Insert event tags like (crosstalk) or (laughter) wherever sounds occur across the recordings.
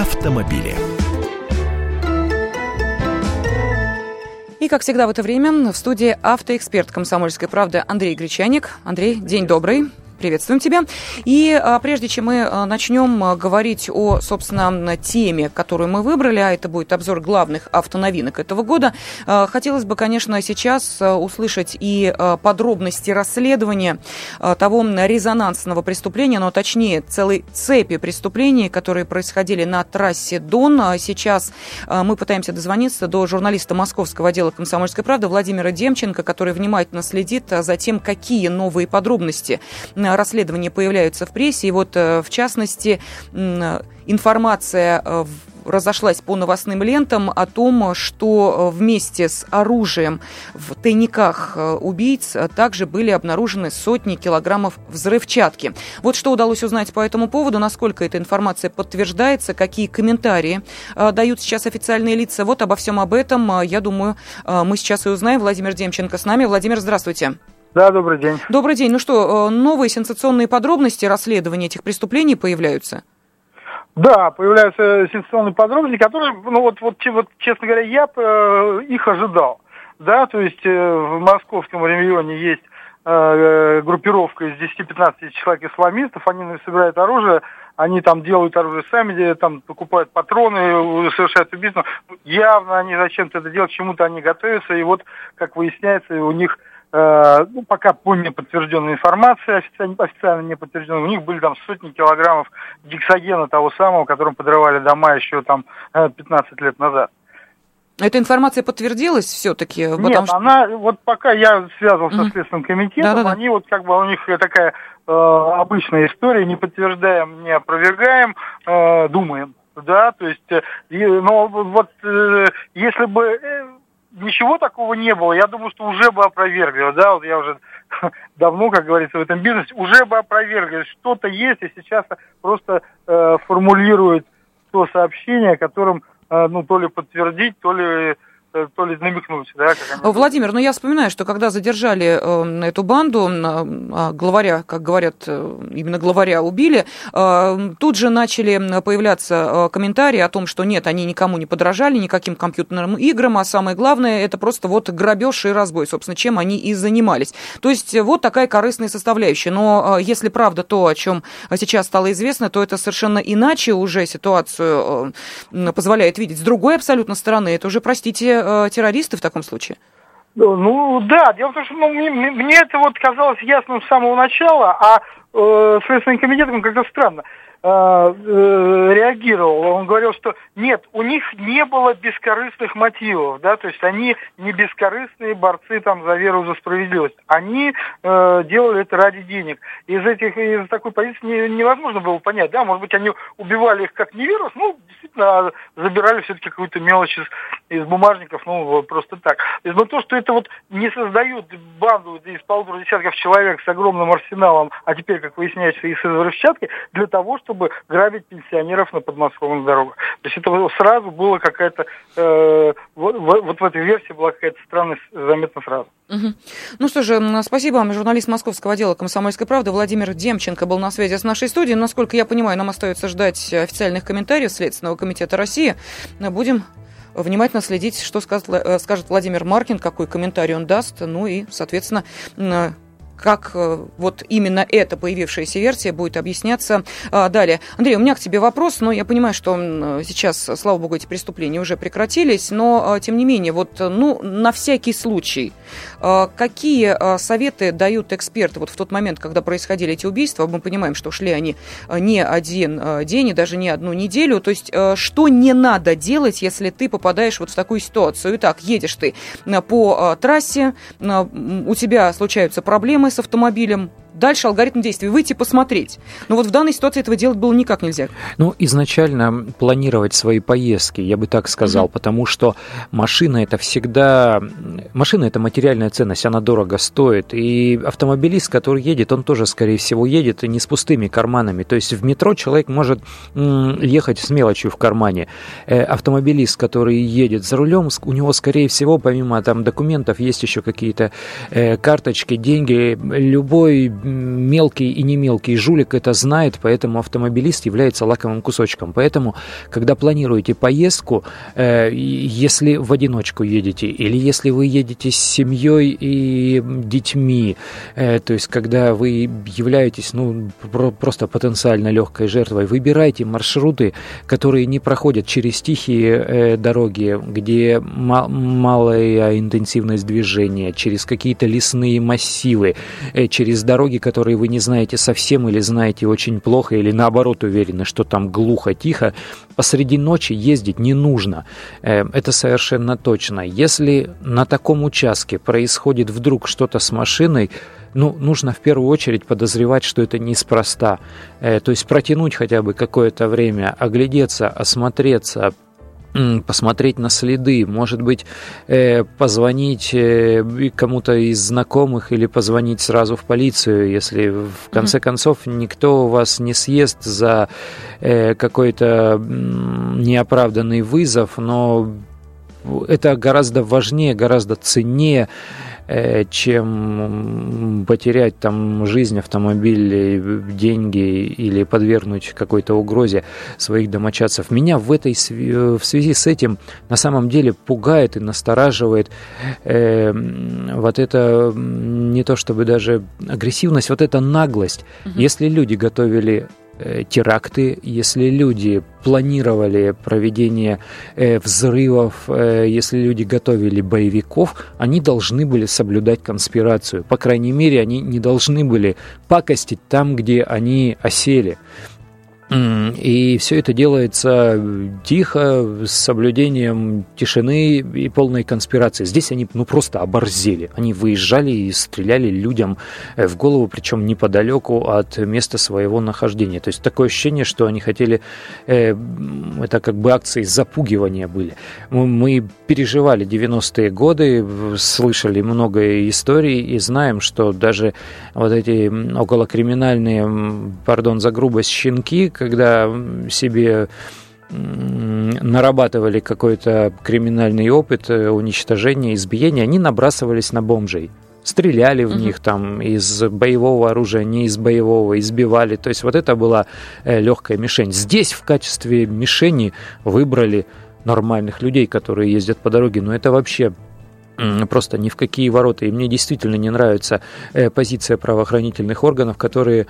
автомобили. И, как всегда в это время, в студии автоэксперт «Комсомольской правды» Андрей Гречаник. Андрей, день добрый. Приветствуем тебя. И а, прежде чем мы а, начнем а, говорить о, собственно, теме, которую мы выбрали, а это будет обзор главных автоновинок этого года, хотелось бы, конечно, сейчас услышать и подробности расследования того резонансного преступления, но точнее целой цепи преступлений, которые происходили на трассе Дон. Сейчас мы пытаемся дозвониться до журналиста московского отдела «Комсомольской правды» Владимира Демченко, который внимательно следит за тем, какие новые подробности расследования появляются в прессе. И вот, э, в частности, информация э, разошлась по новостным лентам о том, что э, вместе с оружием в тайниках убийц также были обнаружены сотни килограммов взрывчатки. Вот что удалось узнать по этому поводу, насколько эта информация подтверждается, какие комментарии дают сейчас официальные лица. Вот обо всем об этом, я думаю, мы сейчас и узнаем. Владимир Демченко с нами. Владимир, здравствуйте. Да, добрый день. Добрый день. Ну что, э, новые сенсационные подробности расследования этих преступлений появляются? Да, появляются сенсационные подробности, которые, ну вот, вот, вот честно говоря, я э, их ожидал. Да, то есть э, в московском регионе есть э, группировка из 10-15 человек исламистов, они собирают оружие, они там делают оружие сами, там покупают патроны, совершают убийство. Явно они зачем-то это делают, чему-то они готовятся, и вот, как выясняется, у них Э, ну, пока по неподтвержденной информации, официально, официально не подтвержденной, у них были там сотни килограммов гексогена того самого, которым подрывали дома еще там 15 э, лет назад. Эта информация подтвердилась все-таки? Нет, что... она, вот пока я связывался mm-hmm. со Следственным комитетом, Да-да-да. они вот как бы, у них такая э, обычная история, не подтверждаем, не опровергаем, э, думаем, да, то есть, э, но вот э, если бы э, ничего такого не было, я думаю, что уже бы опровергли, да, вот я уже (laughs) давно, как говорится, в этом бизнесе, уже бы опровергли, что-то есть, и сейчас просто э, формулируют то сообщение, которым, э, ну, то ли подтвердить, то ли то ли намекнуть. Да, они... Владимир, ну я вспоминаю, что когда задержали э, эту банду, э, главаря, как говорят, э, именно главаря убили, э, тут же начали появляться э, комментарии о том, что нет, они никому не подражали, никаким компьютерным играм, а самое главное, это просто вот грабеж и разбой, собственно, чем они и занимались. То есть вот такая корыстная составляющая. Но э, если правда то, о чем сейчас стало известно, то это совершенно иначе уже ситуацию э, позволяет видеть. С другой абсолютно стороны, это уже, простите, э, террористы в таком случае? Ну да, дело в том, что ну, мне, мне это вот казалось ясным с самого начала, а э, Следственным комитетом как-то странно. Э, э, реагировал. Он говорил, что нет, у них не было бескорыстных мотивов, да, то есть они не бескорыстные борцы там за веру, за справедливость. Они э, делали это ради денег. Из этих, из такой позиции не, невозможно было понять, да, может быть, они убивали их как неверов, ну, действительно, забирали все-таки какую-то мелочь из, из бумажников, ну, просто так. Но то, что это вот не создают банду из полутора десятков человек с огромным арсеналом, а теперь, как выясняется, и с взрывчатки, для того, чтобы грабить пенсионеров на подмосковных дорогах. То есть это сразу было какая-то, э, вот, вот в этой версии была какая-то странность заметно сразу. Угу. Ну что же, спасибо вам. Журналист московского отдела «Комсомольской правды» Владимир Демченко был на связи с нашей студией. Насколько я понимаю, нам остается ждать официальных комментариев Следственного комитета России. Будем внимательно следить, что скажет, э, скажет Владимир Маркин, какой комментарий он даст, ну и, соответственно, как э, вот именно эта появившаяся версия будет объясняться а, далее. Андрей, у меня к тебе вопрос, но я понимаю, что сейчас, слава богу, эти преступления уже прекратились, но, а, тем не менее, вот, ну, на всякий случай, какие советы дают эксперты вот в тот момент, когда происходили эти убийства? Мы понимаем, что шли они не один день и даже не одну неделю, то есть что не надо делать, если ты попадаешь вот в такую ситуацию? Итак, едешь ты по трассе, у тебя случаются проблемы с автомобилем, дальше алгоритм действий, выйти посмотреть. Но вот в данной ситуации этого делать было никак нельзя. Ну, изначально планировать свои поездки, я бы так сказал, угу. потому что машина это всегда... Машина это материальная ценность, она дорого стоит. И автомобилист, который едет, он тоже, скорее всего, едет не с пустыми карманами. То есть в метро человек может ехать с мелочью в кармане. Э, автомобилист, который едет за рулем, у него, скорее всего, помимо там документов, есть еще какие-то э, карточки, деньги. Любой мелкий и не мелкий жулик это знает, поэтому автомобилист является лаковым кусочком. Поэтому, когда планируете поездку, э, если в одиночку едете, или если вы едете с семьей и детьми, э, то есть когда вы являетесь ну, просто потенциально легкой жертвой, выбирайте маршруты, которые не проходят через тихие дороги, где малая интенсивность движения, через какие-то лесные массивы, через дороги, которые вы не знаете совсем или знаете очень плохо, или наоборот уверены, что там глухо, тихо, посреди ночи ездить не нужно. Э, это совершенно точно. Если на таком участке происходит вдруг что-то с машиной, ну, нужно в первую очередь подозревать, что это неспроста. Э, то есть протянуть хотя бы какое-то время, оглядеться, осмотреться, посмотреть на следы, может быть, э, позвонить э, кому-то из знакомых или позвонить сразу в полицию, если в конце концов никто вас не съест за э, какой-то неоправданный вызов, но это гораздо важнее, гораздо ценнее чем потерять там жизнь, автомобиль, деньги или подвергнуть какой-то угрозе своих домочадцев. Меня в этой в связи с этим на самом деле пугает и настораживает э, вот это не то чтобы даже агрессивность, вот эта наглость. Угу. Если люди готовили Э, теракты, если люди планировали проведение э, взрывов, э, если люди готовили боевиков, они должны были соблюдать конспирацию. По крайней мере, они не должны были пакостить там, где они осели. И все это делается тихо, с соблюдением тишины и полной конспирации. Здесь они ну, просто оборзели. Они выезжали и стреляли людям э, в голову, причем неподалеку от места своего нахождения. То есть такое ощущение, что они хотели... Э, это как бы акции запугивания были. Мы переживали 90-е годы, слышали много историй и знаем, что даже вот эти околокриминальные, пардон за грубость, щенки, когда себе нарабатывали какой-то криминальный опыт э, уничтожения, избиения, они набрасывались на бомжей стреляли в них там из боевого оружия, не из боевого, избивали. То есть вот это была э, легкая мишень. Здесь в качестве мишени выбрали нормальных людей, которые ездят по дороге. Но это вообще просто ни в какие ворота. И мне действительно не нравится э, позиция правоохранительных органов, которые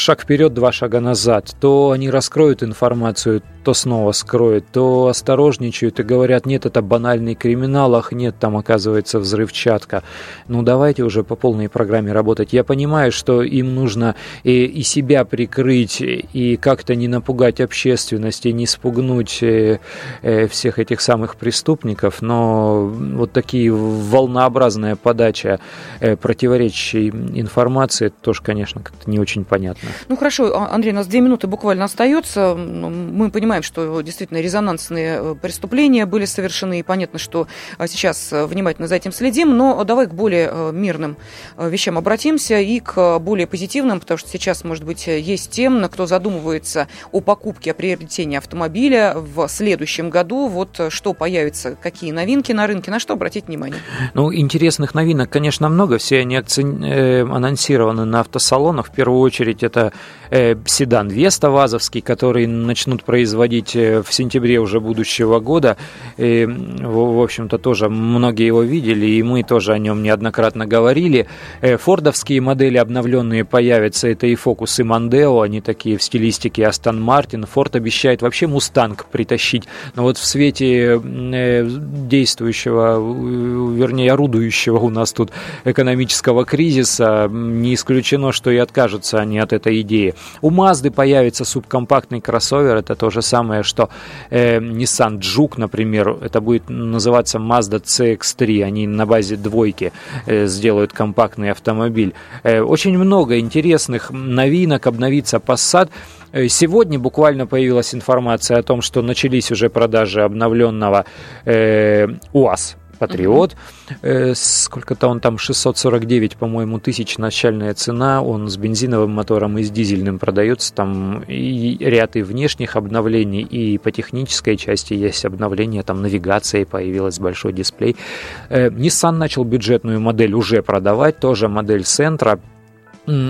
шаг вперед, два шага назад. То они раскроют информацию, то снова скроют, то осторожничают и говорят, нет, это банальный криминал, ах, нет, там оказывается взрывчатка. Ну, давайте уже по полной программе работать. Я понимаю, что им нужно и, и себя прикрыть, и как-то не напугать общественность, и не спугнуть э, э, всех этих самых преступников, но вот такие волнообразная подача э, противоречащей информации, это тоже, конечно, как-то не очень понятно. Ну, хорошо, а, Андрей, у нас две минуты буквально остается. Мы понимаем, что действительно резонансные э, преступления были совершены, и понятно, что э, сейчас э, внимательно за этим следим, но давай к более мирным вещам обратимся и к более позитивным, потому что сейчас, может быть, есть тем, кто задумывается о покупке, о приобретении автомобиля в следующем году. Вот что появится, какие новинки на рынке, на что обратить внимание? Ну, интересных новинок, конечно, много. Все они анонсированы на автосалонах. В первую очередь это седан Веста Вазовский, который начнут производить э, в сентябре уже будущего года. И, в общем-то, тоже многие его видели, и мы тоже о нем неоднократно говорили. Э, фордовские модели обновленные появятся, это и Focus, и Mondeo, они такие в стилистике Aston Martin. Форд обещает вообще Мустанг притащить, но вот в свете э, действующего, вернее, орудующего у нас тут экономического кризиса, не исключено, что и откажутся они от этой идеи. У Mazda появится субкомпактный кроссовер, это тоже самое, что э, Nissan Juke, например, это будет называться Mazda CX-3, они на базе двойки э, сделают компактный автомобиль. Э, очень много интересных новинок, обновится Passat. Э, сегодня буквально появилась информация о том, что начались уже продажи обновленного э, УАЗ Патриот. Э, сколько-то он там, 649, по-моему, тысяч начальная цена. Он с бензиновым мотором и с дизельным продается. Там и ряд и внешних обновлений, и по технической части есть обновления. Там навигация появилась, большой дисплей. Э, Nissan начал бюджетную модель уже продавать, тоже модель Сентра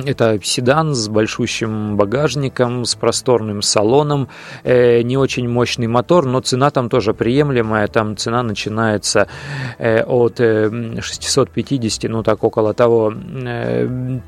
это седан с большущим багажником, с просторным салоном, э, не очень мощный мотор, но цена там тоже приемлемая. Там цена начинается э, от 650, э, ну так около того,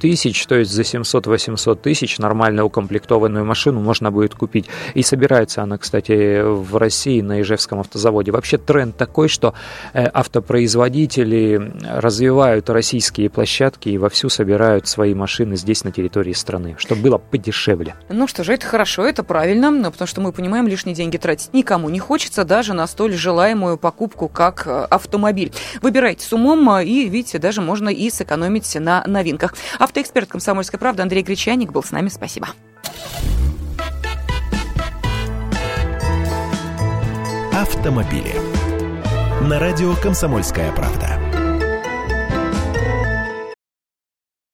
тысяч, то есть за 700-800 тысяч нормально укомплектованную машину можно будет купить. И собирается она, кстати, в России на Ижевском автозаводе. Вообще тренд такой, что автопроизводители развивают российские площадки и вовсю собирают свои машины машины здесь, на территории страны, чтобы было подешевле. Ну что же, это хорошо, это правильно, потому что мы понимаем, лишние деньги тратить никому не хочется, даже на столь желаемую покупку, как э, автомобиль. Выбирайте с умом, э, и, видите, даже можно и сэкономить на новинках. Автоэксперт «Комсомольской правды» Андрей Гречаник был с нами. Спасибо. Автомобили. На радио «Комсомольская правда».